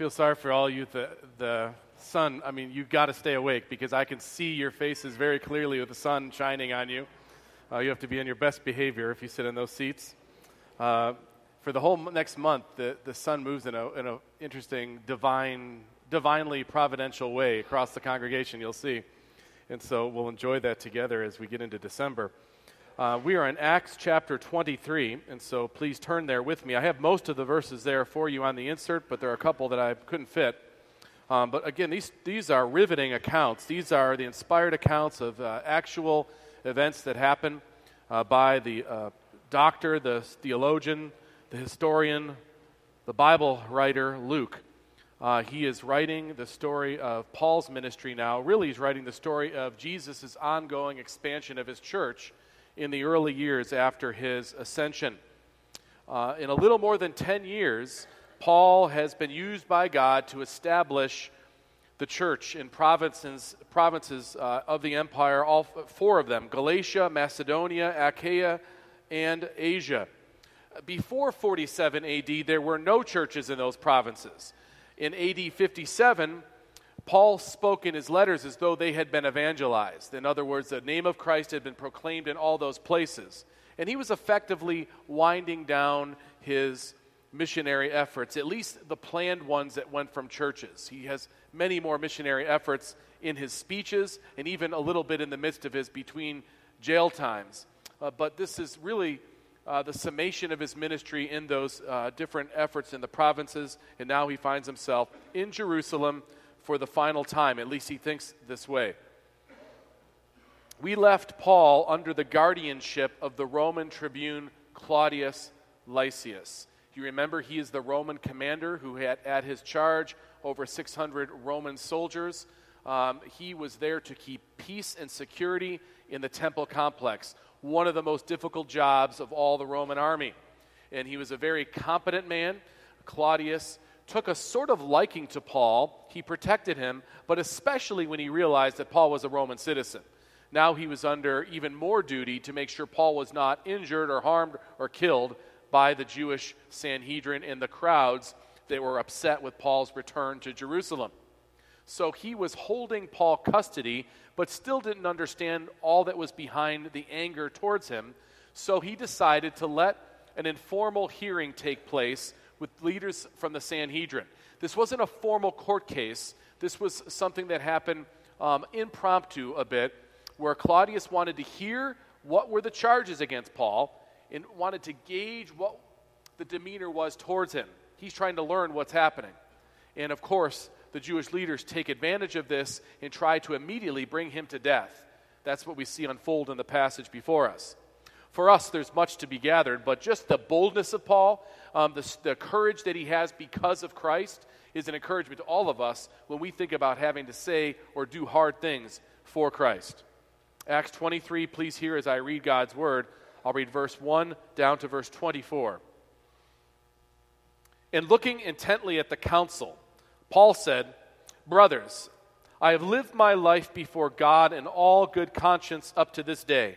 feel sorry for all you. The, the sun, I mean, you've got to stay awake because I can see your faces very clearly with the sun shining on you. Uh, you have to be on your best behavior if you sit in those seats. Uh, for the whole next month, the, the sun moves in an in a interesting, divine, divinely providential way across the congregation, you'll see. And so we'll enjoy that together as we get into December. Uh, we are in Acts chapter 23, and so please turn there with me. I have most of the verses there for you on the insert, but there are a couple that I couldn't fit. Um, but again, these, these are riveting accounts. These are the inspired accounts of uh, actual events that happen uh, by the uh, doctor, the theologian, the historian, the Bible writer, Luke. Uh, he is writing the story of Paul's ministry now. Really, he's writing the story of Jesus' ongoing expansion of his church in the early years after his ascension. Uh, in a little more than 10 years, Paul has been used by God to establish the church in provinces, provinces uh, of the empire, all four of them Galatia, Macedonia, Achaia, and Asia. Before 47 AD, there were no churches in those provinces. In AD 57, Paul spoke in his letters as though they had been evangelized. In other words, the name of Christ had been proclaimed in all those places. And he was effectively winding down his missionary efforts, at least the planned ones that went from churches. He has many more missionary efforts in his speeches and even a little bit in the midst of his between jail times. Uh, but this is really uh, the summation of his ministry in those uh, different efforts in the provinces, and now he finds himself in Jerusalem for the final time. At least he thinks this way. We left Paul under the guardianship of the Roman tribune Claudius Lysias. You remember he is the Roman commander who had at his charge over 600 Roman soldiers? Um, he was there to keep peace and security in the temple complex, one of the most difficult jobs of all the Roman army. And he was a very competent man. Claudius took a sort of liking to Paul. He protected him, but especially when he realized that Paul was a Roman citizen. Now he was under even more duty to make sure Paul was not injured or harmed or killed by the Jewish Sanhedrin and the crowds that were upset with Paul's return to Jerusalem. So he was holding Paul custody, but still didn't understand all that was behind the anger towards him. So he decided to let an informal hearing take place with leaders from the Sanhedrin. This wasn't a formal court case, this was something that happened um, impromptu a bit, where Claudius wanted to hear what were the charges against Paul and wanted to gauge what the demeanor was towards him. He's trying to learn what's happening. And of course, the Jewish leaders take advantage of this and try to immediately bring him to death. That's what we see unfold in the passage before us. For us, there's much to be gathered, but just the boldness of Paul, um, the, the courage that he has because of Christ, is an encouragement to all of us when we think about having to say or do hard things for Christ. Acts 23, please hear as I read God's word. I'll read verse 1 down to verse 24. And looking intently at the council, Paul said, Brothers, I have lived my life before God in all good conscience up to this day.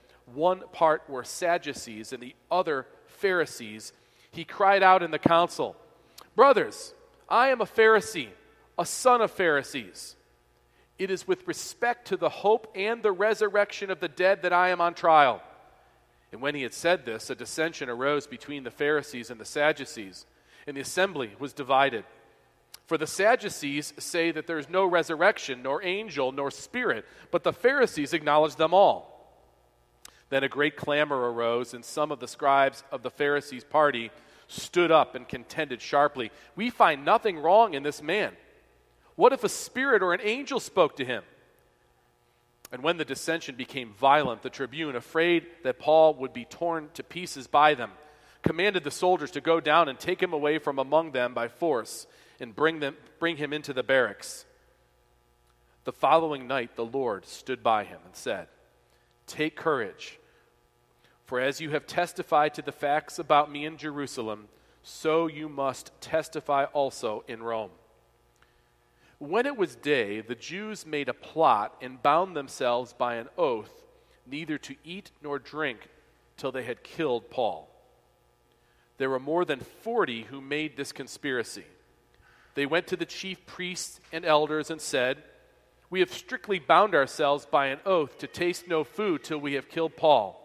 one part were Sadducees and the other Pharisees, he cried out in the council, Brothers, I am a Pharisee, a son of Pharisees. It is with respect to the hope and the resurrection of the dead that I am on trial. And when he had said this, a dissension arose between the Pharisees and the Sadducees, and the assembly was divided. For the Sadducees say that there is no resurrection, nor angel, nor spirit, but the Pharisees acknowledge them all. Then a great clamor arose, and some of the scribes of the Pharisees' party stood up and contended sharply. We find nothing wrong in this man. What if a spirit or an angel spoke to him? And when the dissension became violent, the tribune, afraid that Paul would be torn to pieces by them, commanded the soldiers to go down and take him away from among them by force. and bring, them, bring him into the barracks. The following night, the Lord stood by him and said, Take courage, for as you have testified to the facts about me in Jerusalem, so you must testify also in Rome. When it was day, the Jews made a plot and bound themselves by an oath neither to eat nor drink till they had killed Paul. There were more than 40 who made this conspiracy. They went to the chief priests and elders and said, We have strictly bound ourselves by an oath to taste no food till we have killed Paul.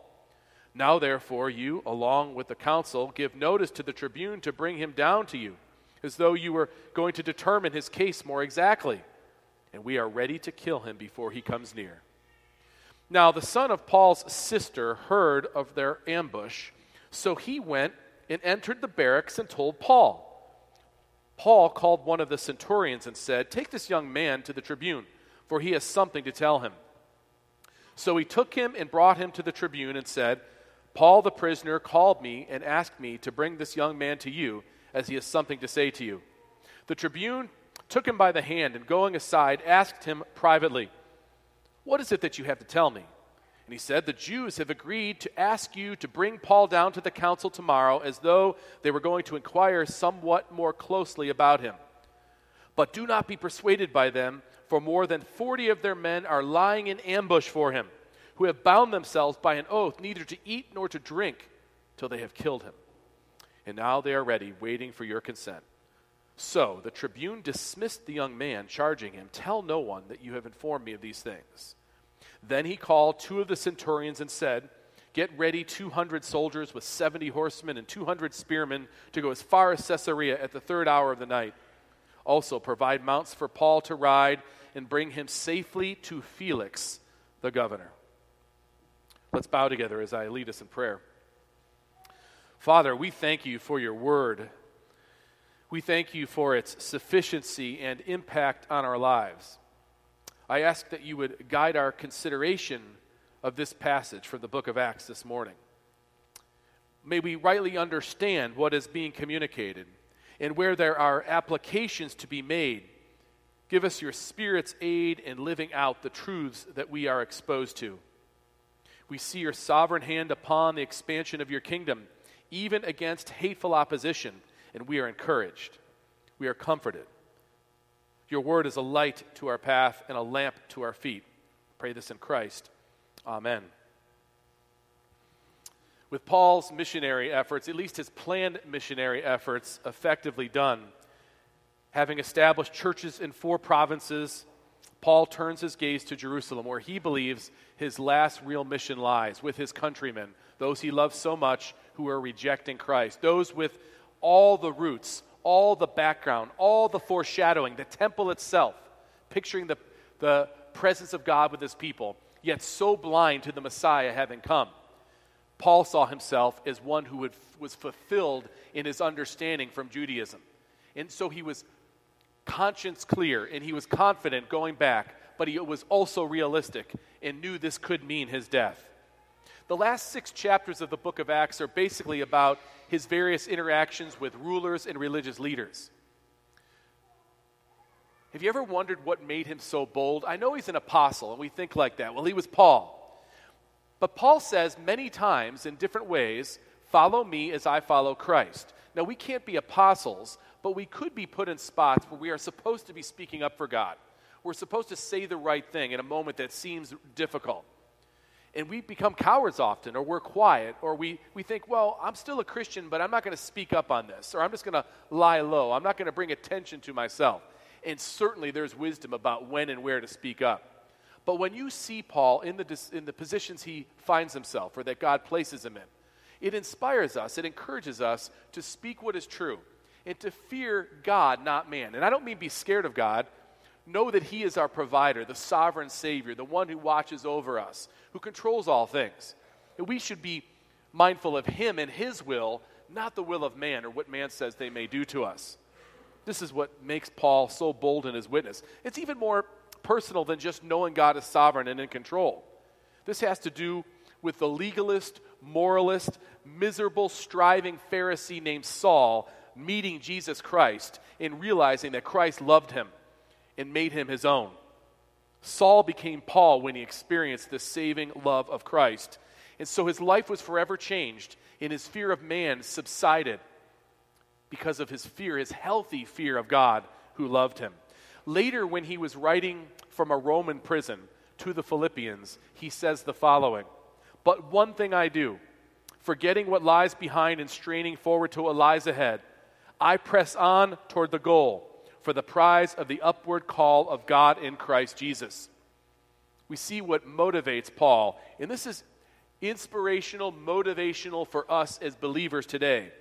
Now, therefore, you, along with the council, give notice to the tribune to bring him down to you, as though you were going to determine his case more exactly. And we are ready to kill him before he comes near. Now, the son of Paul's sister heard of their ambush, so he went and entered the barracks and told Paul. Paul called one of the centurions and said, Take this young man to the tribune, for he has something to tell him. So he took him and brought him to the tribune and said, Paul the prisoner called me and asked me to bring this young man to you, as he has something to say to you. The tribune took him by the hand and going aside asked him privately, What is it that you have to tell me? And he said, The Jews have agreed to ask you to bring Paul down to the council tomorrow as though they were going to inquire somewhat more closely about him. But do not be persuaded by them, for more than forty of their men are lying in ambush for him, who have bound themselves by an oath neither to eat nor to drink till they have killed him. And now they are ready, waiting for your consent. So the tribune dismissed the young man, charging him, Tell no one that you have informed me of these things. Then he called two of the centurions and said, Get ready 200 soldiers with 70 horsemen and 200 spearmen to go as far as Caesarea at the third hour of the night. Also, provide mounts for Paul to ride and bring him safely to Felix, the governor. Let's bow together as I lead us in prayer. Father, we thank you for your word. We thank you for its sufficiency and impact on our lives. I ask that you would guide our consideration of this passage from the book of Acts this morning. May we rightly understand what is being communicated and where there are applications to be made. Give us your Spirit's aid in living out the truths that we are exposed to. We see your sovereign hand upon the expansion of your kingdom, even against hateful opposition, and we are encouraged. We are comforted. Your word is a light to our path and a lamp to our feet. Pray this in Christ. Amen. With Paul's missionary efforts, at least his planned missionary efforts, effectively done, having established churches in four provinces, Paul turns his gaze to Jerusalem, where he believes his last real mission lies with his countrymen, those he loves so much who are rejecting Christ, those with all the roots, all the background, all the foreshadowing, the temple itself, picturing the, the presence of God with his people, yet so blind to the Messiah having come. Paul saw himself as one who would, was fulfilled in his understanding from Judaism. And so he was conscience clear and he was confident going back, but he was also realistic and knew this could mean his death. The last six chapters of the book of Acts are basically about his various interactions with rulers and religious leaders. Have you ever wondered what made him so bold? I know he's an apostle, and we think like that. Well, he was Paul. But Paul says many times in different ways, Follow me as I follow Christ. Now, we can't be apostles, but we could be put in spots where we are supposed to be speaking up for God. We're supposed to say the right thing in a moment that seems difficult and we become cowards often, or we're quiet, or we, we think, well, I'm still a Christian, but I'm not going to speak up on this, or I'm just going to lie low. I'm not going to bring attention to myself. And certainly there's wisdom about when and where to speak up. But when you see Paul in the, in the positions he finds himself, or that God places him in, it inspires us, it encourages us to speak what is true and to fear God, not man. And I don't mean be scared of God, know that He is our provider, the sovereign Savior, the one who watches over us, who controls all things. And we should be mindful of Him and His will, not the will of man or what man says they may do to us. This is what makes Paul so bold in his witness. It's even more personal than just knowing God is sovereign and in control. This has to do with the legalist, moralist, miserable, striving Pharisee named Saul meeting Jesus Christ and realizing that Christ loved him and made him his own. Saul became Paul when he experienced the saving love of Christ. And so his life was forever changed, and his fear of man subsided because of his fear, his healthy fear of God who loved him. Later, when he was writing from a Roman prison to the Philippians, he says the following But one thing I do, forgetting what lies behind and straining forward to what lies ahead, I press on toward the goal for the prize of the upward call of God in Christ Jesus. We see what motivates Paul, and this is inspirational, motivational for us as believers today.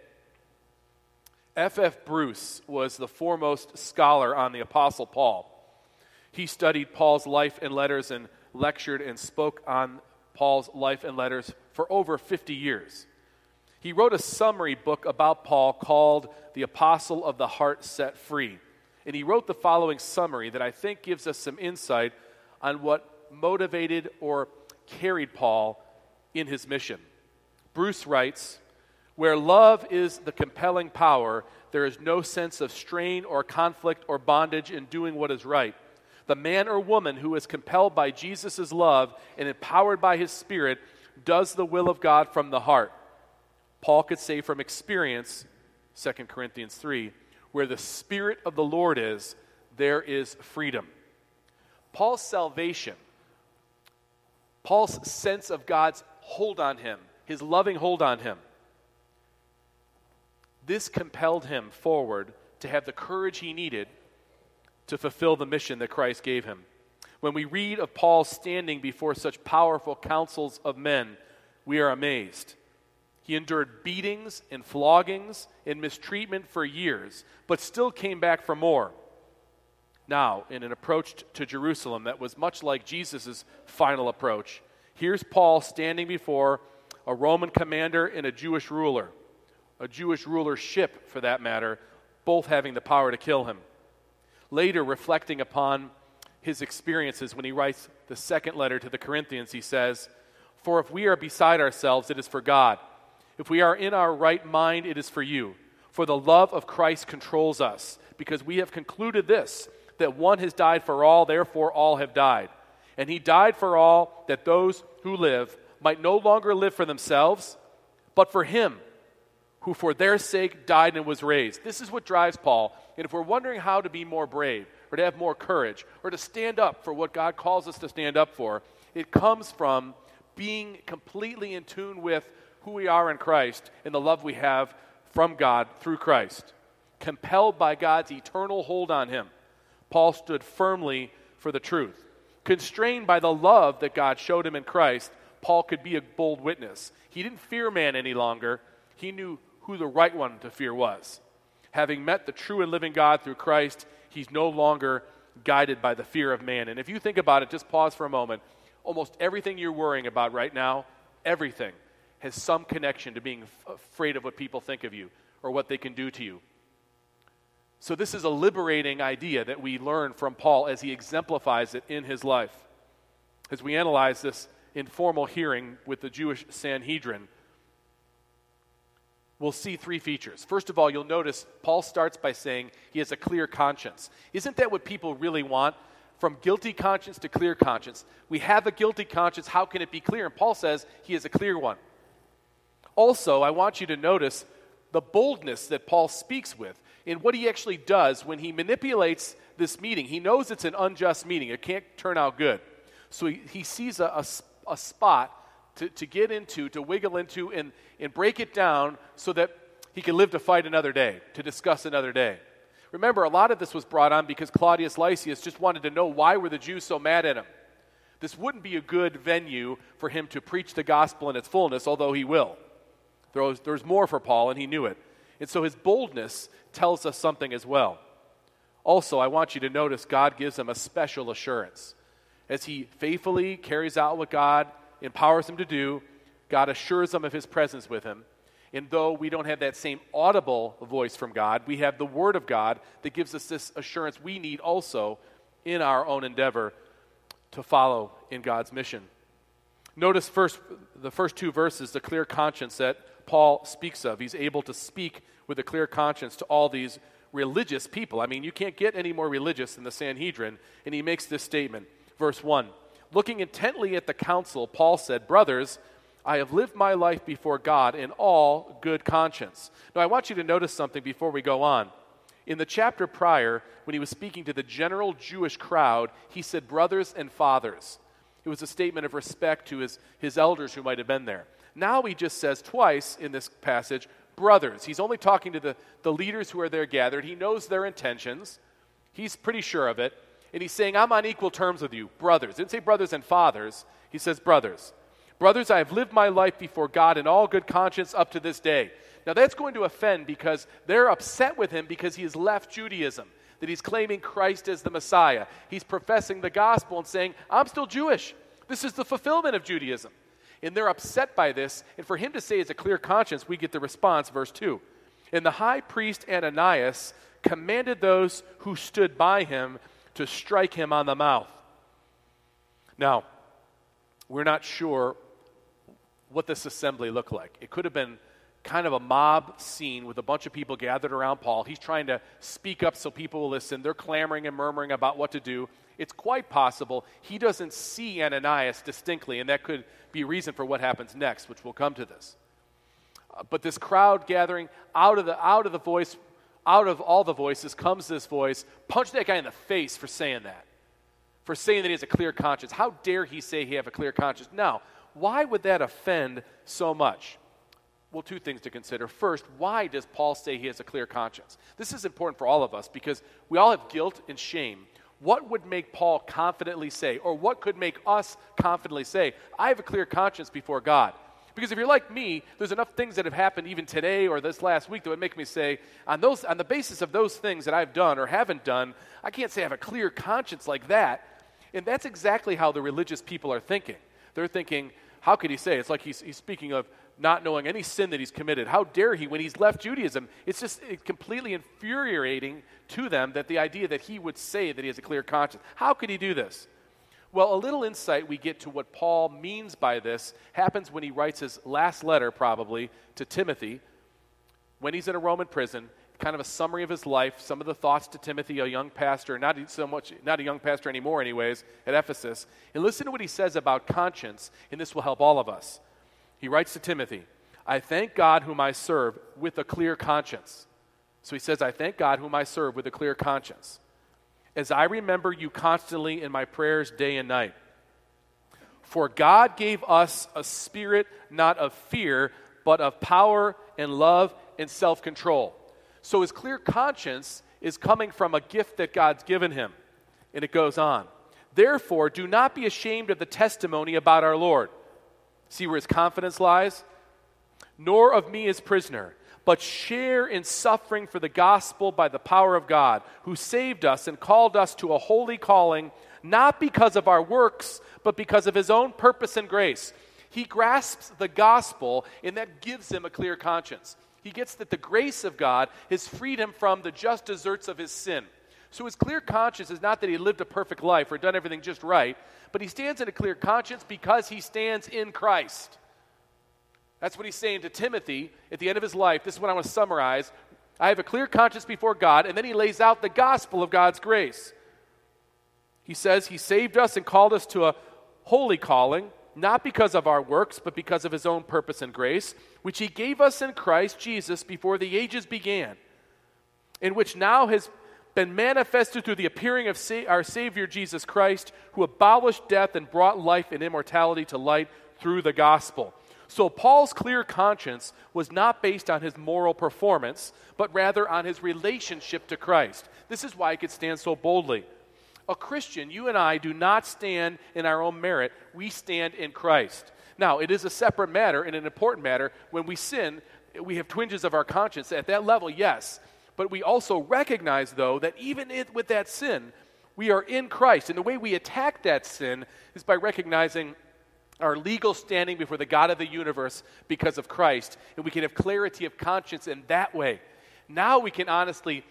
F. F. Bruce was the foremost scholar on the Apostle Paul. He studied Paul's life and letters and lectured and spoke on Paul's life and letters for over 50 years. He wrote a summary book about Paul called The Apostle of the Heart Set Free. And he wrote the following summary that I think gives us some insight on what motivated or carried Paul in his mission. Bruce writes, where love is the compelling power, there is no sense of strain or conflict or bondage in doing what is right. The man or woman who is compelled by Jesus' love and empowered by his Spirit does the will of God from the heart. Paul could say from experience, 2 Corinthians 3, where the Spirit of the Lord is, there is freedom. Paul's salvation, Paul's sense of God's hold on him, his loving hold on him, this compelled him forward to have the courage he needed to fulfill the mission that Christ gave him. When we read of Paul standing before such powerful councils of men, we are amazed. He endured beatings and floggings and mistreatment for years, but still came back for more. Now, in an approach to Jerusalem that was much like Jesus' final approach, here's Paul standing before a Roman commander and a Jewish ruler a Jewish rulership for that matter, both having the power to kill him. Later, reflecting upon his experiences when he writes the second letter to the Corinthians, he says, For if we are beside ourselves, it is for God. If we are in our right mind, it is for you. For the love of Christ controls us, because we have concluded this that one has died for all, therefore all have died. And he died for all, that those who live might no longer live for themselves, but for him who for their sake died and was raised. This is what drives Paul. And if we're wondering how to be more brave, or to have more courage, or to stand up for what God calls us to stand up for, it comes from being completely in tune with who we are in Christ and the love we have from God through Christ. Compelled by God's eternal hold on him, Paul stood firmly for the truth. Constrained by the love that God showed him in Christ, Paul could be a bold witness. He didn't fear man any longer. He knew who the right one to fear was. Having met the true and living God through Christ, he's no longer guided by the fear of man. And if you think about it, just pause for a moment. Almost everything you're worrying about right now, everything, has some connection to being afraid of what people think of you or what they can do to you. So, this is a liberating idea that we learn from Paul as he exemplifies it in his life. As we analyze this informal hearing with the Jewish Sanhedrin, we'll see three features. First of all, you'll notice Paul starts by saying he has a clear conscience. Isn't that what people really want? From guilty conscience to clear conscience. We have a guilty conscience. How can it be clear? And Paul says he has a clear one. Also, I want you to notice the boldness that Paul speaks with in what he actually does when he manipulates this meeting. He knows it's an unjust meeting, it can't turn out good. So he, he sees a, a, a spot to, to get into, to wiggle into, and, and break it down so that he can live to fight another day, to discuss another day. Remember, a lot of this was brought on because Claudius Lysias just wanted to know why were the Jews so mad at him. This wouldn't be a good venue for him to preach the gospel in its fullness, although he will. There was, there was more for Paul, and he knew it. And so his boldness tells us something as well. Also, I want you to notice God gives him a special assurance. As he faithfully carries out what God empowers him to do. God assures him of his presence with him. And though we don't have that same audible voice from God, we have the Word of God that gives us this assurance we need also in our own endeavor to follow in God's mission. Notice first the first two verses, the clear conscience that Paul speaks of. He's able to speak with a clear conscience to all these religious people. I mean, you can't get any more religious than the Sanhedrin. And he makes this statement. Verse 1 Looking intently at the council, Paul said, Brothers, I have lived my life before God in all good conscience. Now, I want you to notice something before we go on. In the chapter prior, when he was speaking to the general Jewish crowd, he said, Brothers and fathers. It was a statement of respect to his, his elders who might have been there. Now he just says twice in this passage, brothers. He's only talking to the, the leaders who are there gathered. He knows their intentions, he's pretty sure of it. And he's saying, I'm on equal terms with you, brothers. He didn't say brothers and fathers, he says brothers. Brothers, I have lived my life before God in all good conscience up to this day. Now that's going to offend because they're upset with him because he has left Judaism, that he's claiming Christ as the Messiah. He's professing the gospel and saying, I'm still Jewish. This is the fulfillment of Judaism. And they're upset by this. And for him to say it's a clear conscience, we get the response, verse 2. And the high priest Ananias commanded those who stood by him to strike him on the mouth. Now, we're not sure what this assembly looked like. It could have been kind of a mob scene with a bunch of people gathered around Paul. He's trying to speak up so people will listen. They're clamoring and murmuring about what to do. It's quite possible he doesn't see Ananias distinctly, and that could be reason for what happens next, which we'll come to this. Uh, but this crowd gathering out of the out of the voice, out of all the voices comes this voice. Punch that guy in the face for saying that, for saying that he has a clear conscience. How dare he say he have a clear conscience? Now, why would that offend so much? Well, two things to consider. First, why does Paul say he has a clear conscience? This is important for all of us because we all have guilt and shame. What would make Paul confidently say, or what could make us confidently say, I have a clear conscience before God? Because if you're like me, there's enough things that have happened even today or this last week that would make me say, on, those, on the basis of those things that I've done or haven't done, I can't say I have a clear conscience like that. And that's exactly how the religious people are thinking. They're thinking, how could he say? It's like he's, he's speaking of not knowing any sin that he's committed. How dare he when he's left Judaism? It's just completely infuriating to them that the idea that he would say that he has a clear conscience. How could he do this? Well, a little insight we get to what Paul means by this happens when he writes his last letter, probably, to Timothy when he's in a Roman prison. Kind of a summary of his life, some of the thoughts to Timothy, a young pastor, not so much, not a young pastor anymore, anyways, at Ephesus. And listen to what he says about conscience, and this will help all of us. He writes to Timothy, I thank God whom I serve with a clear conscience. So he says, I thank God whom I serve with a clear conscience, as I remember you constantly in my prayers day and night. For God gave us a spirit not of fear, but of power and love and self control. So his clear conscience is coming from a gift that God's given him. And it goes on. Therefore, do not be ashamed of the testimony about our Lord See where his confidence lies? Nor of me as prisoner, but share in suffering for the gospel by the power of God, who saved us and called us to a holy calling, not because of our works, but because of his own purpose and grace. He grasps the gospel, and that gives him a clear conscience. He gets that the grace of God has freed him from the just deserts of his sin. So his clear conscience is not that he lived a perfect life or done everything just right, but he stands in a clear conscience because he stands in Christ. That's what he's saying to Timothy at the end of his life. This is what I want to summarize. I have a clear conscience before God, and then he lays out the gospel of God's grace. He says he saved us and called us to a holy calling, not because of our works, but because of his own purpose and grace, which he gave us in Christ Jesus before the ages began, in which now has been manifested through the appearing of sa- our Savior Jesus Christ, who abolished death and brought life and immortality to light through the gospel. So, Paul's clear conscience was not based on his moral performance, but rather on his relationship to Christ. This is why he could stand so boldly. A Christian, you and I, do not stand in our own merit, we stand in Christ. Now, it is a separate matter and an important matter. When we sin, we have twinges of our conscience. At that level, yes. But we also recognize, though, that even with that sin, we are in Christ. And the way we attack that sin is by recognizing our legal standing before the God of the universe because of Christ. And we can have clarity of conscience in that way. Now we can honestly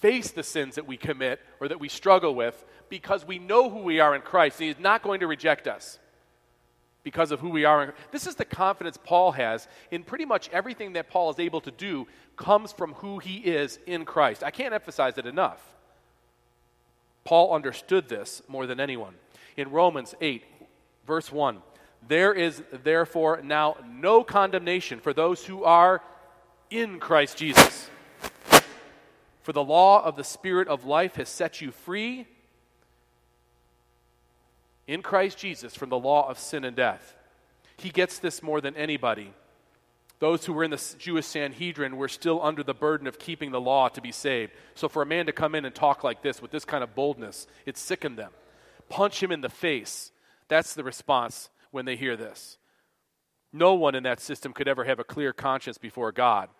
face the sins that we commit or that we struggle with because we know who we are in Christ. And He is not going to reject us. Because of who we are. This is the confidence Paul has in pretty much everything that Paul is able to do comes from who he is in Christ. I can't emphasize it enough. Paul understood this more than anyone. In Romans 8, verse 1, there is therefore now no condemnation for those who are in Christ Jesus. For the law of the Spirit of life has set you free in Christ Jesus from the law of sin and death. He gets this more than anybody. Those who were in the Jewish Sanhedrin were still under the burden of keeping the law to be saved. So for a man to come in and talk like this with this kind of boldness, it sickened them. Punch him in the face. That's the response when they hear this. No one in that system could ever have a clear conscience before God.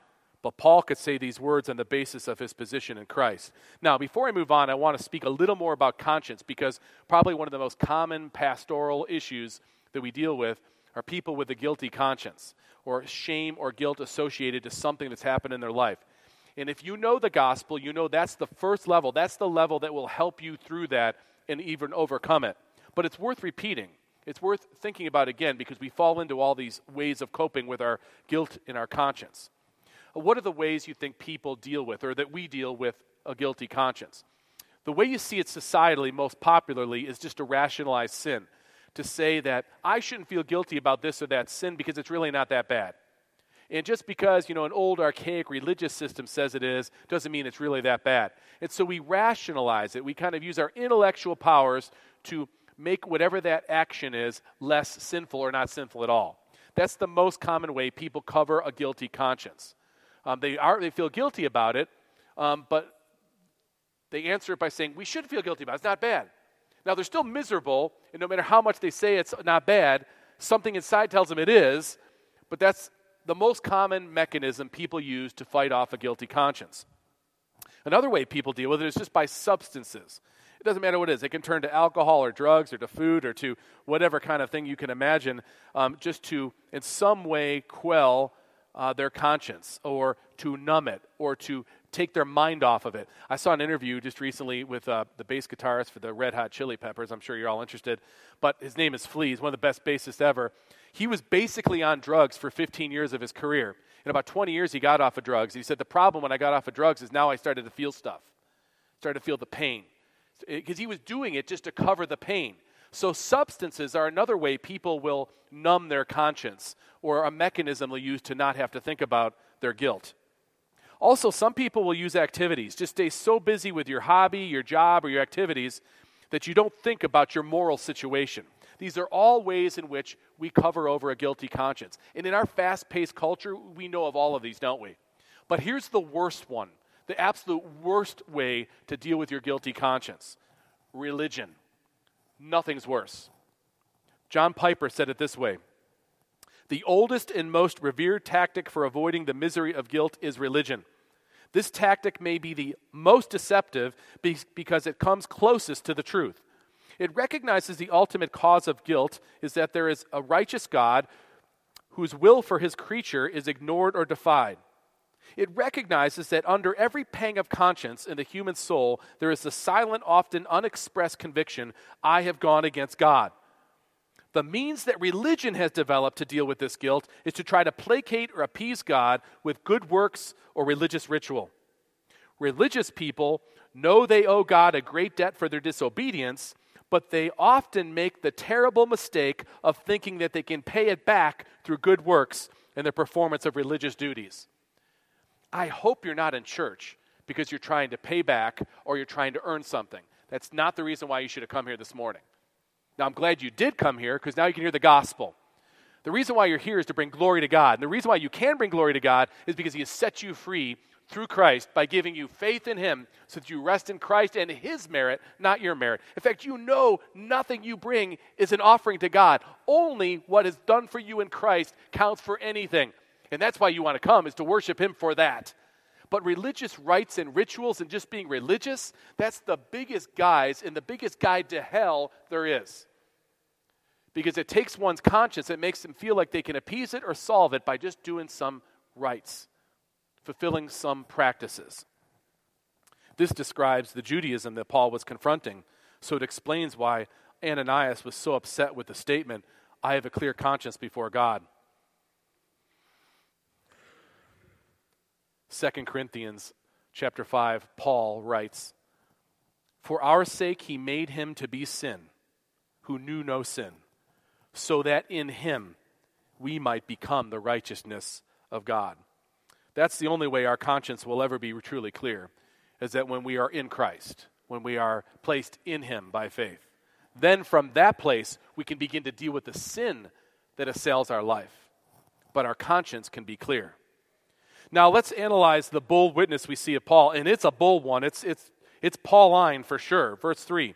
But Paul could say these words on the basis of his position in Christ. Now, before I move on, I want to speak a little more about conscience because probably one of the most common pastoral issues that we deal with are people with a guilty conscience or shame or guilt associated to something that's happened in their life. And if you know the gospel, you know that's the first level. That's the level that will help you through that and even overcome it. But it's worth repeating. It's worth thinking about again because we fall into all these ways of coping with our guilt in our conscience. What are the ways you think people deal with, or that we deal with, a guilty conscience? The way you see it societally most popularly is just to rationalize sin, to say that I shouldn't feel guilty about this or that sin because it's really not that bad. And just because, you know, an old archaic religious system says it is, doesn't mean it's really that bad. And so we rationalize it. We kind of use our intellectual powers to make whatever that action is less sinful or not sinful at all. That's the most common way people cover a guilty conscience. Um, they, are, they feel guilty about it, um, but they answer it by saying, We should feel guilty about it. It's not bad. Now, they're still miserable, and no matter how much they say it's not bad, something inside tells them it is, but that's the most common mechanism people use to fight off a guilty conscience. Another way people deal with it is just by substances. It doesn't matter what it is. It can turn to alcohol or drugs or to food or to whatever kind of thing you can imagine, um, just to, in some way, quell uh, their conscience or to numb it or to take their mind off of it. I saw an interview just recently with uh, the bass guitarist for the Red Hot Chili Peppers. I'm sure you're all interested, but his name is Flea. He's one of the best bassists ever. He was basically on drugs for 15 years of his career. In about 20 years, he got off of drugs. He said, The problem when I got off of drugs is now I started to feel stuff, started to feel the pain. Because he was doing it just to cover the pain. So, substances are another way people will numb their conscience or a mechanism they'll use to not have to think about their guilt. Also, some people will use activities. Just stay so busy with your hobby, your job, or your activities that you don't think about your moral situation. These are all ways in which we cover over a guilty conscience. And in our fast paced culture, we know of all of these, don't we? But here's the worst one the absolute worst way to deal with your guilty conscience religion nothing's worse. John Piper said it this way The oldest and most revered tactic for avoiding the misery of guilt is religion. This tactic may be the most deceptive because it comes closest to the truth. It recognizes the ultimate cause of guilt is that there is a righteous God whose will for his creature is ignored or defied. It recognizes that under every pang of conscience in the human soul, there is the silent, often unexpressed conviction I have gone against God. The means that religion has developed to deal with this guilt is to try to placate or appease God with good works or religious ritual. Religious people know they owe God a great debt for their disobedience, but they often make the terrible mistake of thinking that they can pay it back through good works and the performance of religious duties. I hope you're not in church because you're trying to pay back or you're trying to earn something. That's not the reason why you should have come here this morning. Now, I'm glad you did come here because now you can hear the gospel. The reason why you're here is to bring glory to God. And the reason why you can bring glory to God is because He has set you free through Christ by giving you faith in Him so that you rest in Christ and His merit, not your merit. In fact, you know nothing you bring is an offering to God. Only what is done for you in Christ counts for anything. And that's why you want to come, is to worship Him for that. But religious rites and rituals and just being religious, that's the biggest guise and the biggest guide to hell there is. Because it takes one's conscience, it makes them feel like they can appease it or solve it by just doing some rites, fulfilling some practices. This describes the Judaism that Paul was confronting, so it explains why Ananias was so upset with the statement, I have a clear conscience before God. 2 Corinthians chapter 5, Paul writes, For our sake he made him to be sin, who knew no sin, so that in him we might become the righteousness of God. That's the only way our conscience will ever be truly clear, is that when we are in Christ, when we are placed in him by faith. Then from that place, we can begin to deal with the sin that assails our life. But our conscience can be clear. Now let's analyze the bold witness we see of Paul, and it's a bold one. It's, it's, it's Pauline for sure. Verse 3.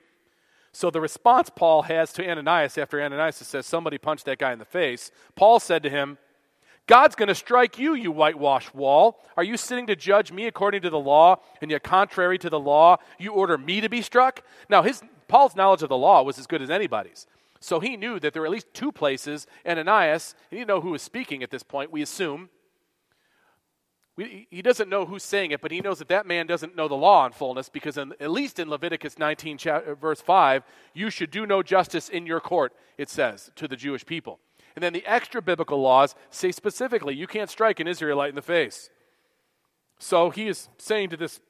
So the response Paul has to Ananias after Ananias says, Somebody punched that guy in the face, Paul said to him, God's going to strike you, you whitewashed wall. Are you sitting to judge me according to the law, and yet contrary to the law, you order me to be struck? Now, his, Paul's knowledge of the law was as good as anybody's. So he knew that there were at least two places. Ananias, he didn't know who was speaking at this point, we assume. We, he doesn't know who's saying it, but he knows that that man doesn't know the law in fullness because, in, at least in Leviticus 19, chapter, uh, verse 5, you should do no justice in your court, it says, to the Jewish people. And then the extra biblical laws say specifically you can't strike an Israelite in the face. So he is saying to this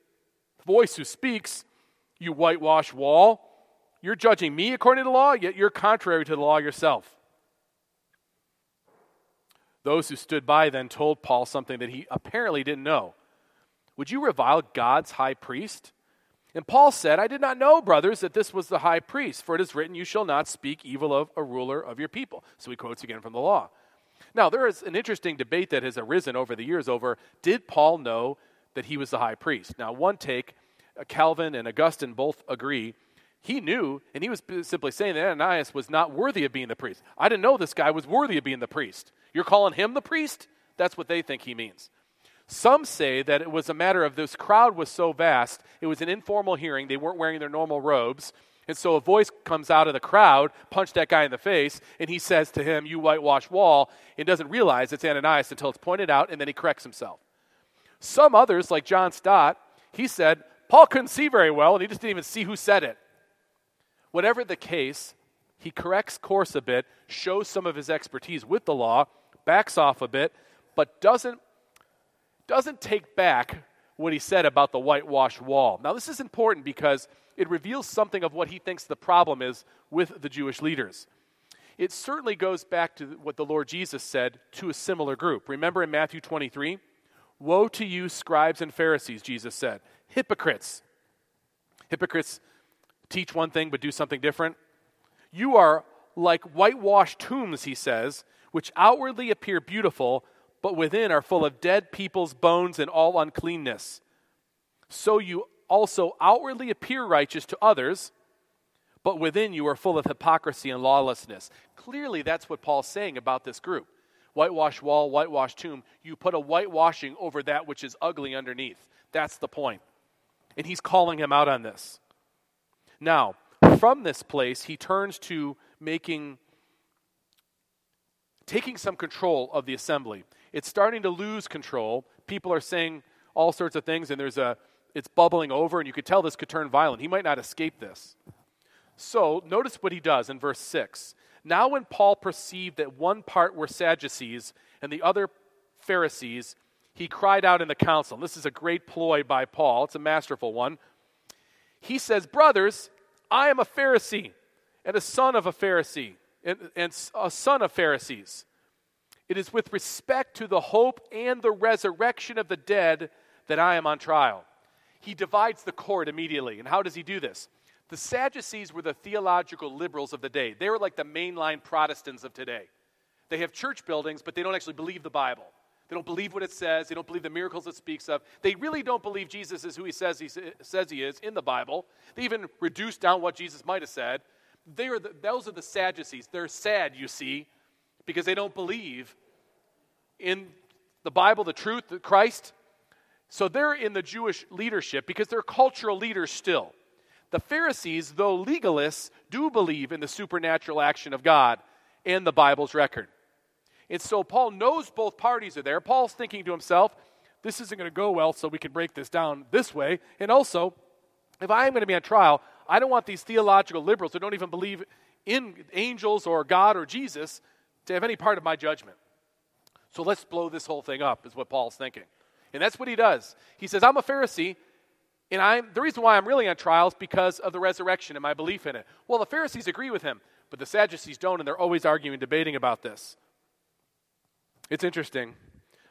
voice who speaks, You whitewash wall, you're judging me according to the law, yet you're contrary to the law yourself. Those who stood by then told Paul something that he apparently didn't know. Would you revile God's high priest? And Paul said, I did not know, brothers, that this was the high priest, for it is written, You shall not speak evil of a ruler of your people. So he quotes again from the law. Now, there is an interesting debate that has arisen over the years over did Paul know that he was the high priest? Now, one take, uh, Calvin and Augustine both agree. He knew, and he was simply saying that Ananias was not worthy of being the priest. I didn't know this guy was worthy of being the priest. You're calling him the priest? That's what they think he means. Some say that it was a matter of this crowd was so vast, it was an informal hearing. They weren't wearing their normal robes. And so a voice comes out of the crowd, punch that guy in the face, and he says to him, You whitewash wall, and doesn't realize it's Ananias until it's pointed out, and then he corrects himself. Some others, like John Stott, he said, Paul couldn't see very well, and he just didn't even see who said it. Whatever the case, he corrects course a bit, shows some of his expertise with the law, backs off a bit, but doesn't, doesn't take back what he said about the whitewashed wall. Now, this is important because it reveals something of what he thinks the problem is with the Jewish leaders. It certainly goes back to what the Lord Jesus said to a similar group. Remember in Matthew 23? Woe to you, scribes and Pharisees, Jesus said. Hypocrites. Hypocrites teach one thing but do something different. You are like whitewashed tombs, he says, which outwardly appear beautiful, but within are full of dead people's bones and all uncleanness. So you also outwardly appear righteous to others, but within you are full of hypocrisy and lawlessness. Clearly, that's what Paul's saying about this group. Whitewash wall, whitewash tomb. You put a whitewashing over that which is ugly underneath. That's the point. And he's calling him out on this. Now, from this place, he turns to making taking some control of the assembly. It's starting to lose control. People are saying all sorts of things, and there's a it's bubbling over, and you could tell this could turn violent. He might not escape this. So notice what he does in verse 6. Now, when Paul perceived that one part were Sadducees and the other Pharisees, he cried out in the council. This is a great ploy by Paul, it's a masterful one. He says, Brothers, I am a Pharisee and a son of a Pharisee and, and a son of Pharisees. It is with respect to the hope and the resurrection of the dead that I am on trial. He divides the court immediately. And how does he do this? The Sadducees were the theological liberals of the day. They were like the mainline Protestants of today. They have church buildings, but they don't actually believe the Bible. They don't believe what it says. They don't believe the miracles it speaks of. They really don't believe Jesus is who he says he says he is in the Bible. They even reduce down what Jesus might have said. They are the, those are the Sadducees. They're sad, you see, because they don't believe in the Bible, the truth, the Christ. So they're in the Jewish leadership because they're cultural leaders still. The Pharisees, though legalists, do believe in the supernatural action of God and the Bible's record. And so Paul knows both parties are there. Paul's thinking to himself, this isn't going to go well, so we can break this down this way. And also, if I am going to be on trial, I don't want these theological liberals who don't even believe in angels or God or Jesus to have any part of my judgment. So let's blow this whole thing up, is what Paul's thinking. And that's what he does. He says, I'm a Pharisee, and I'm, the reason why I'm really on trial is because of the resurrection and my belief in it. Well, the Pharisees agree with him, but the Sadducees don't, and they're always arguing, debating about this. It's interesting.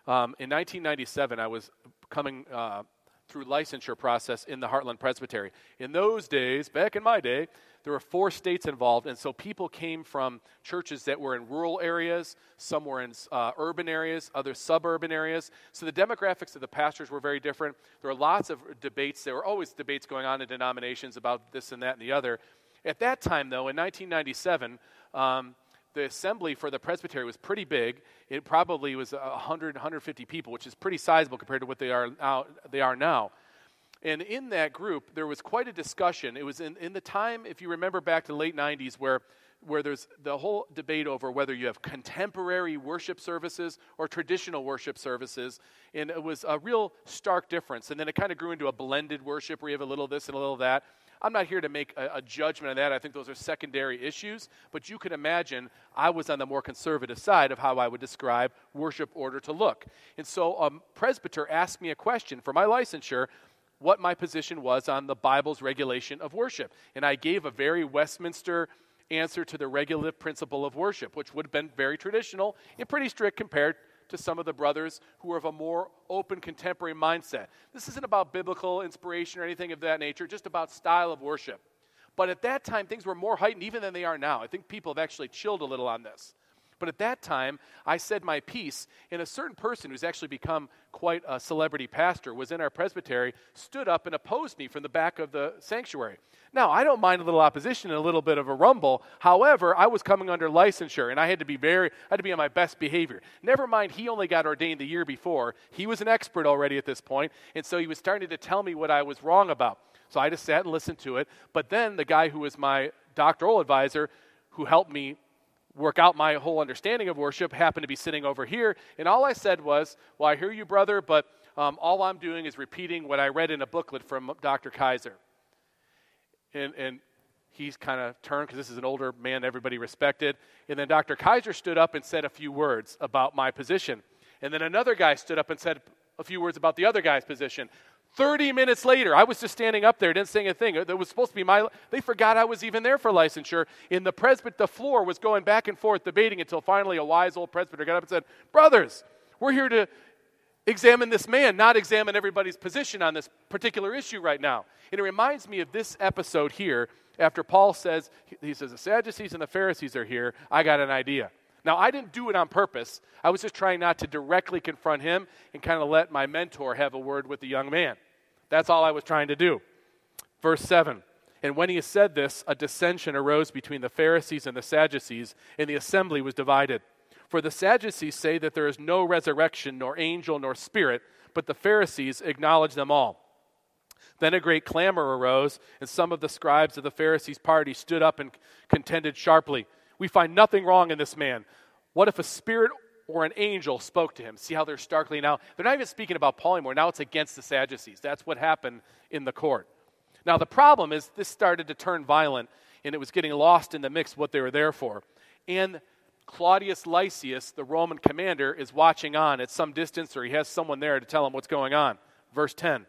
Um, in 1997, I was coming uh, through licensure process in the Heartland Presbytery. In those days, back in my day, there were four states involved, and so people came from churches that were in rural areas, some were in uh, urban areas, other suburban areas. So the demographics of the pastors were very different. There were lots of debates. There were always debates going on in denominations about this and that and the other. At that time, though, in 1997, um, the assembly for the presbytery was pretty big. It probably was 100, 150 people, which is pretty sizable compared to what they are now. They are now. And in that group, there was quite a discussion. It was in, in the time, if you remember back to the late 90s, where, where there's the whole debate over whether you have contemporary worship services or traditional worship services. And it was a real stark difference. And then it kind of grew into a blended worship where you have a little this and a little that. I'm not here to make a, a, judgment on that. I think those are secondary issues. But you can imagine I was on the more conservative side of how I would describe worship order to look. And so a presbyter asked me a question for my licensure what my position was on the Bible's regulation of worship. And I gave a very Westminster answer to the regulative principle of worship, which would have been very traditional and pretty strict compared to some of the brothers who are of a more open contemporary mindset. This isn't about biblical inspiration or anything of that nature, just about style of worship. But at that time, things were more heightened even than they are now. I think people have actually chilled a little on this. But at that time, I said my piece, and a certain person who's actually become quite a celebrity pastor was in our presbytery, stood up and opposed me from the back of the sanctuary. Now, I don't mind a little opposition and a little bit of a rumble. However, I was coming under licensure, and I had to be very, I had to be on my best behavior. Never mind, he only got ordained the year before. He was an expert already at this point, and so he was starting to tell me what I was wrong about. So I just sat and listened to it. But then the guy who was my doctoral advisor, who helped me work out my whole understanding of worship happened to be sitting over here. And all I said was, Well, I hear you, brother, but um, all I'm doing is repeating what I read in a booklet from Dr. Kaiser. And, and he's kind of turned because this is an older man everybody respected. And then Dr. Kaiser stood up and said a few words about my position. And then another guy stood up and said a few words about the other guy's position. 30 minutes later, I was just standing up there, didn't say a thing. That was supposed to be my, they forgot I was even there for licensure. In the presbyter, the floor was going back and forth debating until finally a wise old presbyter got up and said, Brothers, we're here to examine this man, not examine everybody's position on this particular issue right now. And it reminds me of this episode here after Paul says, he says, the Sadducees and the Pharisees are here. I got an idea. Now, I didn't do it on purpose. I was just trying not to directly confront him and kind of let my mentor have a word with the young man. That's all I was trying to do. Verse 7 And when he said this, a dissension arose between the Pharisees and the Sadducees, and the assembly was divided. For the Sadducees say that there is no resurrection, nor angel, nor spirit, but the Pharisees acknowledge them all. Then a great clamor arose, and some of the scribes of the Pharisees' party stood up and contended sharply. We find nothing wrong in this man. What if a spirit or an angel spoke to him? See how they're starkly now. They're not even speaking about Paul anymore. Now it's against the Sadducees. That's what happened in the court. Now the problem is this started to turn violent, and it was getting lost in the mix what they were there for. And Claudius Lysias, the Roman commander, is watching on at some distance, or he has someone there to tell him what's going on. Verse 10.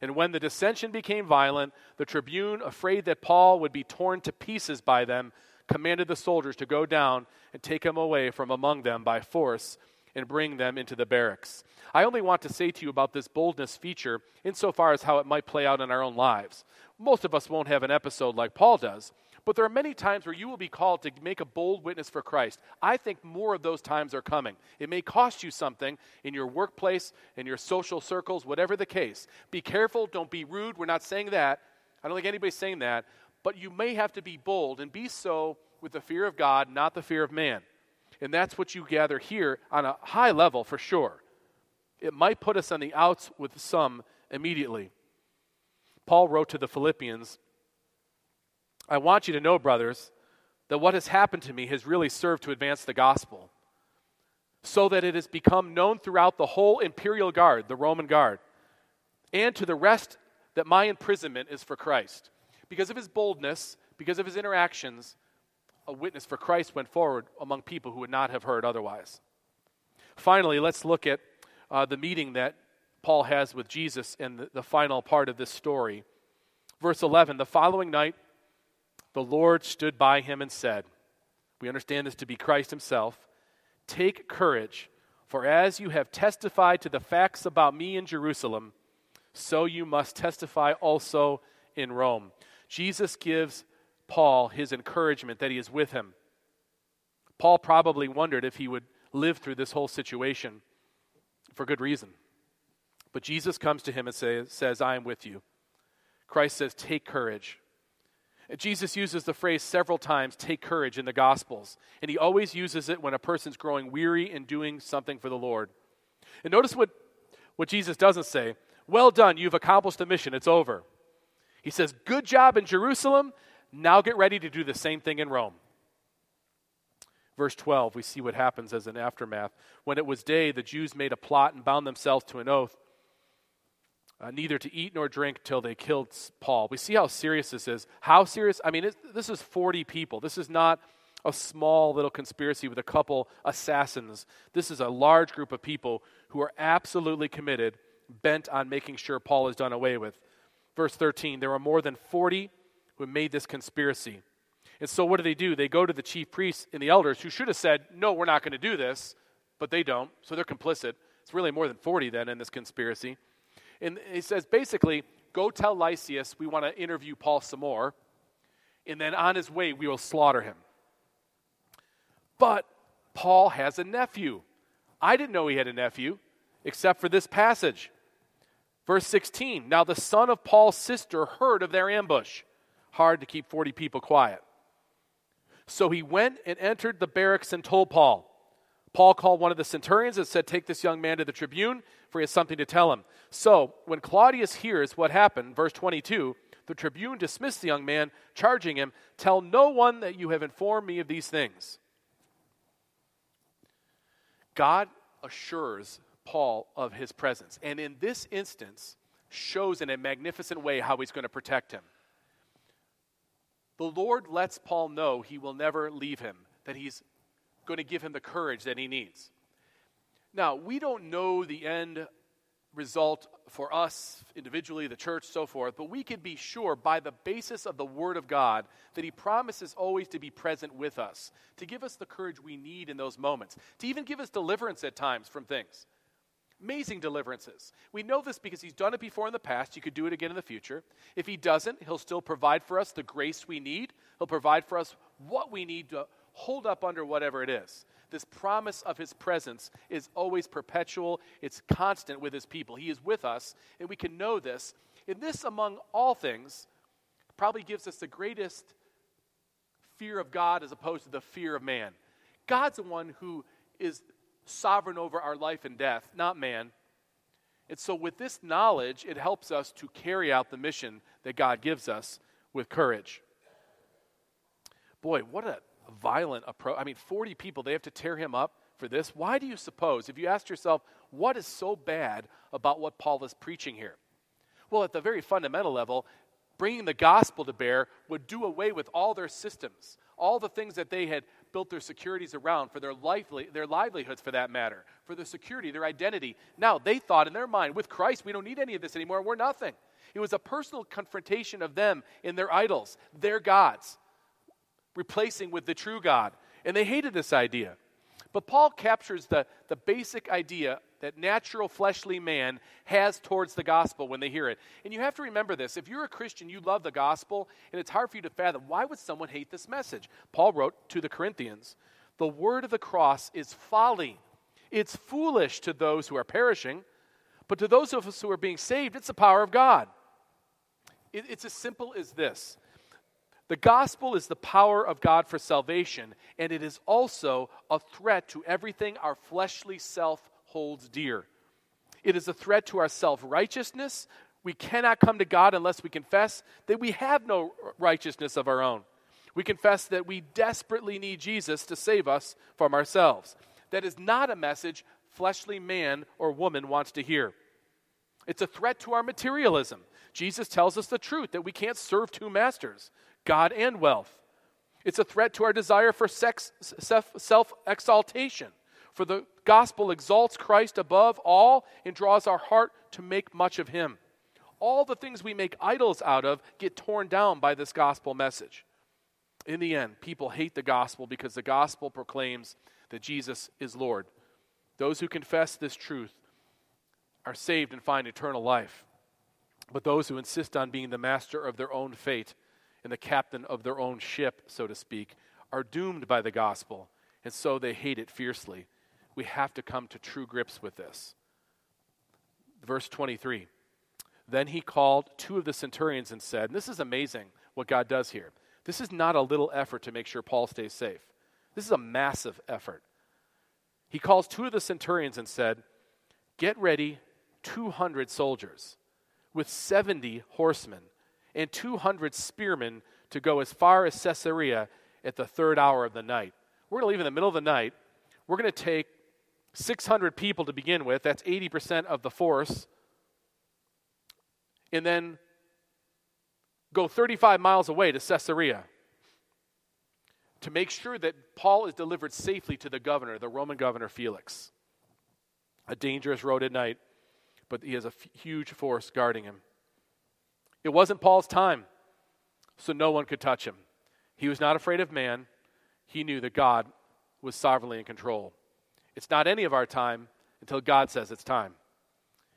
And when the dissension became violent, the tribune, afraid that Paul would be torn to pieces by them, commanded the soldiers to go down and take him away from among them by force and bring them into the barracks. I only want to say to you about this boldness feature insofar as how it might play out in our own lives. Most of us won't have an episode like Paul does, but there are many times where you will be called to make a bold witness for Christ. I think more of those times are coming. It may cost you something in your workplace, in your social circles, whatever the case. Be careful, don't be rude. We're not saying that. I don't think anybody's saying that but you may have to be bold and be so with the fear of God, not the fear of man. And that's what you gather here on a high level for sure. It might put us on the outs with some immediately. Paul wrote to the Philippians I want you to know, brothers, that what has happened to me has really served to advance the gospel, so that it has become known throughout the whole imperial guard, the Roman guard, and to the rest that my imprisonment is for Christ because of his boldness, because of his interactions, a witness for Christ went forward among people who would not have heard otherwise. Finally, let's look at uh, the meeting that Paul has with Jesus in the, the final part of this story. Verse 11 The following night, the Lord stood by him and said, We understand this to be Christ himself. Take courage, for as you have testified to the facts about me in Jerusalem, so you must testify also in Rome. Jesus gives Paul his encouragement that he is with him. Paul probably wondered if he would live through this whole situation for good reason. But Jesus comes to him and say, says, I am with you. Christ says, Take courage. Jesus uses the phrase several times, take courage, in the Gospels. And he always uses it when a person's growing weary in doing something for the Lord. And notice what, what Jesus doesn't say Well done, you've accomplished the mission, it's over. He says, Good job in Jerusalem, now get ready to do the same thing in Rome. Verse 12, we see what happens as an aftermath. When it was day, the Jews made a plot and bound themselves to an oath uh, neither to eat nor drink till they killed Paul. We see how serious this is. How serious? I mean, this is 40 people. This is not a small little conspiracy with a couple assassins. This is a large group of people who are absolutely committed, bent on making sure Paul is done away with. Verse 13 there were more than 40 who made this conspiracy. And so, what do they do? They go to the chief priests and the elders who should have said, No, we're not going to do this, but they don't. So they're complicit. It's really more than 40 then in this conspiracy. And he says basically, go tell Lysias we want to interview Paul some more, and then on his way we will slaughter him. But Paul has a nephew. I didn't know he had a nephew, except for this passage. Verse 16 Now the son of Paul's sister heard of their ambush. Hard to keep 40 people quiet. So he went and entered the barracks and told Paul. Paul called one of the centurions and said, Take this young man to the tribune, for he has something to tell him. So, when Claudius hears what happened, verse 22, the tribune dismissed the young man, charging him, Tell no one that you have informed me of these things. God assures Paul of his presence, and in this instance, shows in a magnificent way how he's going to protect him. The Lord lets Paul know he will never leave him, that he's going to give him the courage that he needs. Now, we don't know the end result for us individually, the church, so forth, but we can be sure by the basis of the Word of God that He promises always to be present with us, to give us the courage we need in those moments, to even give us deliverance at times from things. Amazing deliverances. We know this because He's done it before in the past. He could do it again in the future. If He doesn't, He'll still provide for us the grace we need, He'll provide for us what we need to hold up under whatever it is. This promise of his presence is always perpetual, it's constant with his people. He is with us, and we can know this. And this, among all things, probably gives us the greatest fear of God as opposed to the fear of man. God's the one who is sovereign over our life and death, not man. And so, with this knowledge, it helps us to carry out the mission that God gives us with courage. Boy, what a violent approach. I mean, 40 people, they have to tear him up for this. Why do you suppose, if you ask yourself, what is so bad about what Paul is preaching here? Well, at the very fundamental level, bringing the gospel to bear would do away with all their systems, all the things that they had built their securities around for their, lively, their livelihoods, for that matter, for their security, their identity. Now, they thought in their mind, with Christ, we don't need any of this anymore. We're nothing. It was a personal confrontation of them in their idols, their gods replacing with the true God. And they hated this idea. But Paul captures the, the basic idea that natural fleshly man has towards the gospel when they hear it. And you have to remember this. If you're a Christian, you love the gospel, and it's hard for you to fathom why would someone hate this message? Paul wrote to the Corinthians The word of the cross is folly, it's foolish to those who are perishing, but to those of us who are being saved, it's the power of God. It, it's as simple as this the gospel is the power of God for salvation, and it is also a threat to everything our fleshly self holds dear. It is a threat to our self righteousness. We cannot come to God unless we confess that we have no righteousness of our own. We confess that we desperately need Jesus to save us from ourselves. That is not a message fleshly man or woman wants to hear. It's a threat to our materialism. Jesus tells us the truth that we can't serve two masters. God and wealth. It's a threat to our desire for self exaltation. For the gospel exalts Christ above all and draws our heart to make much of him. All the things we make idols out of get torn down by this gospel message. In the end, people hate the gospel because the gospel proclaims that Jesus is Lord. Those who confess this truth are saved and find eternal life. But those who insist on being the master of their own fate and the captain of their own ship, so to speak, are doomed by the gospel, and so they hate it fiercely. We have to come to true grips with this. Verse 23 Then he called two of the centurions and said, and This is amazing what God does here. This is not a little effort to make sure Paul stays safe, this is a massive effort. He calls two of the centurions and said, Get ready 200 soldiers with 70 horsemen and 200 spearmen to go as far as Caesarea at the third hour of the night. We're going to leave in the middle of the night. We're going to take 600 people to begin with. That's 80% of the force. And then go 35 miles away to Caesarea to make sure that Paul is delivered safely to the governor, the Roman governor Felix. A dangerous road at night, but he has a f- huge force guarding him. It wasn't Paul's time, so no one could touch him. He was not afraid of man. He knew that God was sovereignly in control. It's not any of our time until God says it's time.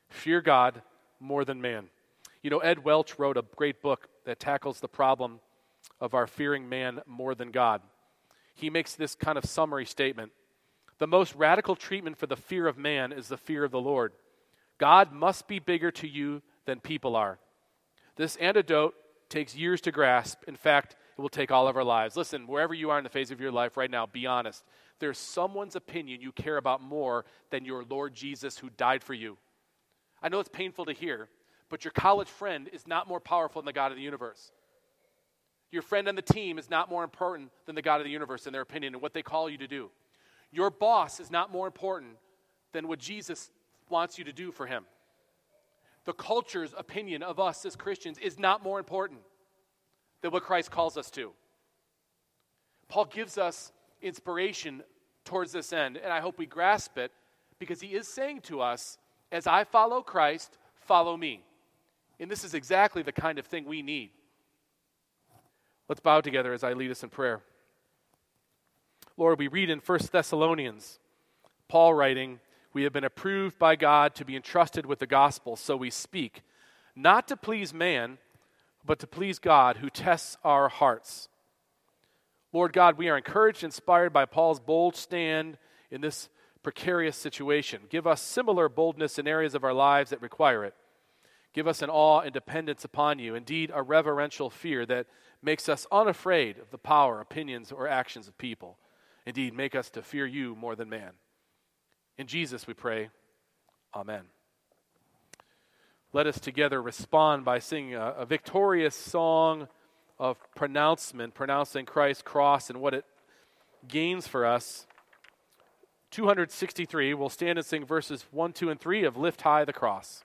Fear God more than man. You know, Ed Welch wrote a great book that tackles the problem of our fearing man more than God. He makes this kind of summary statement The most radical treatment for the fear of man is the fear of the Lord. God must be bigger to you than people are. This antidote takes years to grasp. In fact, it will take all of our lives. Listen, wherever you are in the phase of your life right now, be honest. There's someone's opinion you care about more than your Lord Jesus who died for you. I know it's painful to hear, but your college friend is not more powerful than the God of the universe. Your friend on the team is not more important than the God of the universe in their opinion and what they call you to do. Your boss is not more important than what Jesus wants you to do for him the culture's opinion of us as Christians is not more important than what Christ calls us to. Paul gives us inspiration towards this end, and I hope we grasp it because he is saying to us, as I follow Christ, follow me. And this is exactly the kind of thing we need. Let's bow together as I lead us in prayer. Lord, we read in 1 Thessalonians, Paul writing, we have been approved by God to be entrusted with the gospel, so we speak, not to please man, but to please God who tests our hearts. Lord God, we are encouraged, inspired by Paul's bold stand in this precarious situation. Give us similar boldness in areas of our lives that require it. Give us an awe and dependence upon you, indeed, a reverential fear that makes us unafraid of the power, opinions, or actions of people. Indeed, make us to fear you more than man. In Jesus we pray. Amen. Let us together respond by singing a, a victorious song of pronouncement, pronouncing Christ's cross and what it gains for us. 263, we'll stand and sing verses 1, 2, and 3 of Lift High the Cross.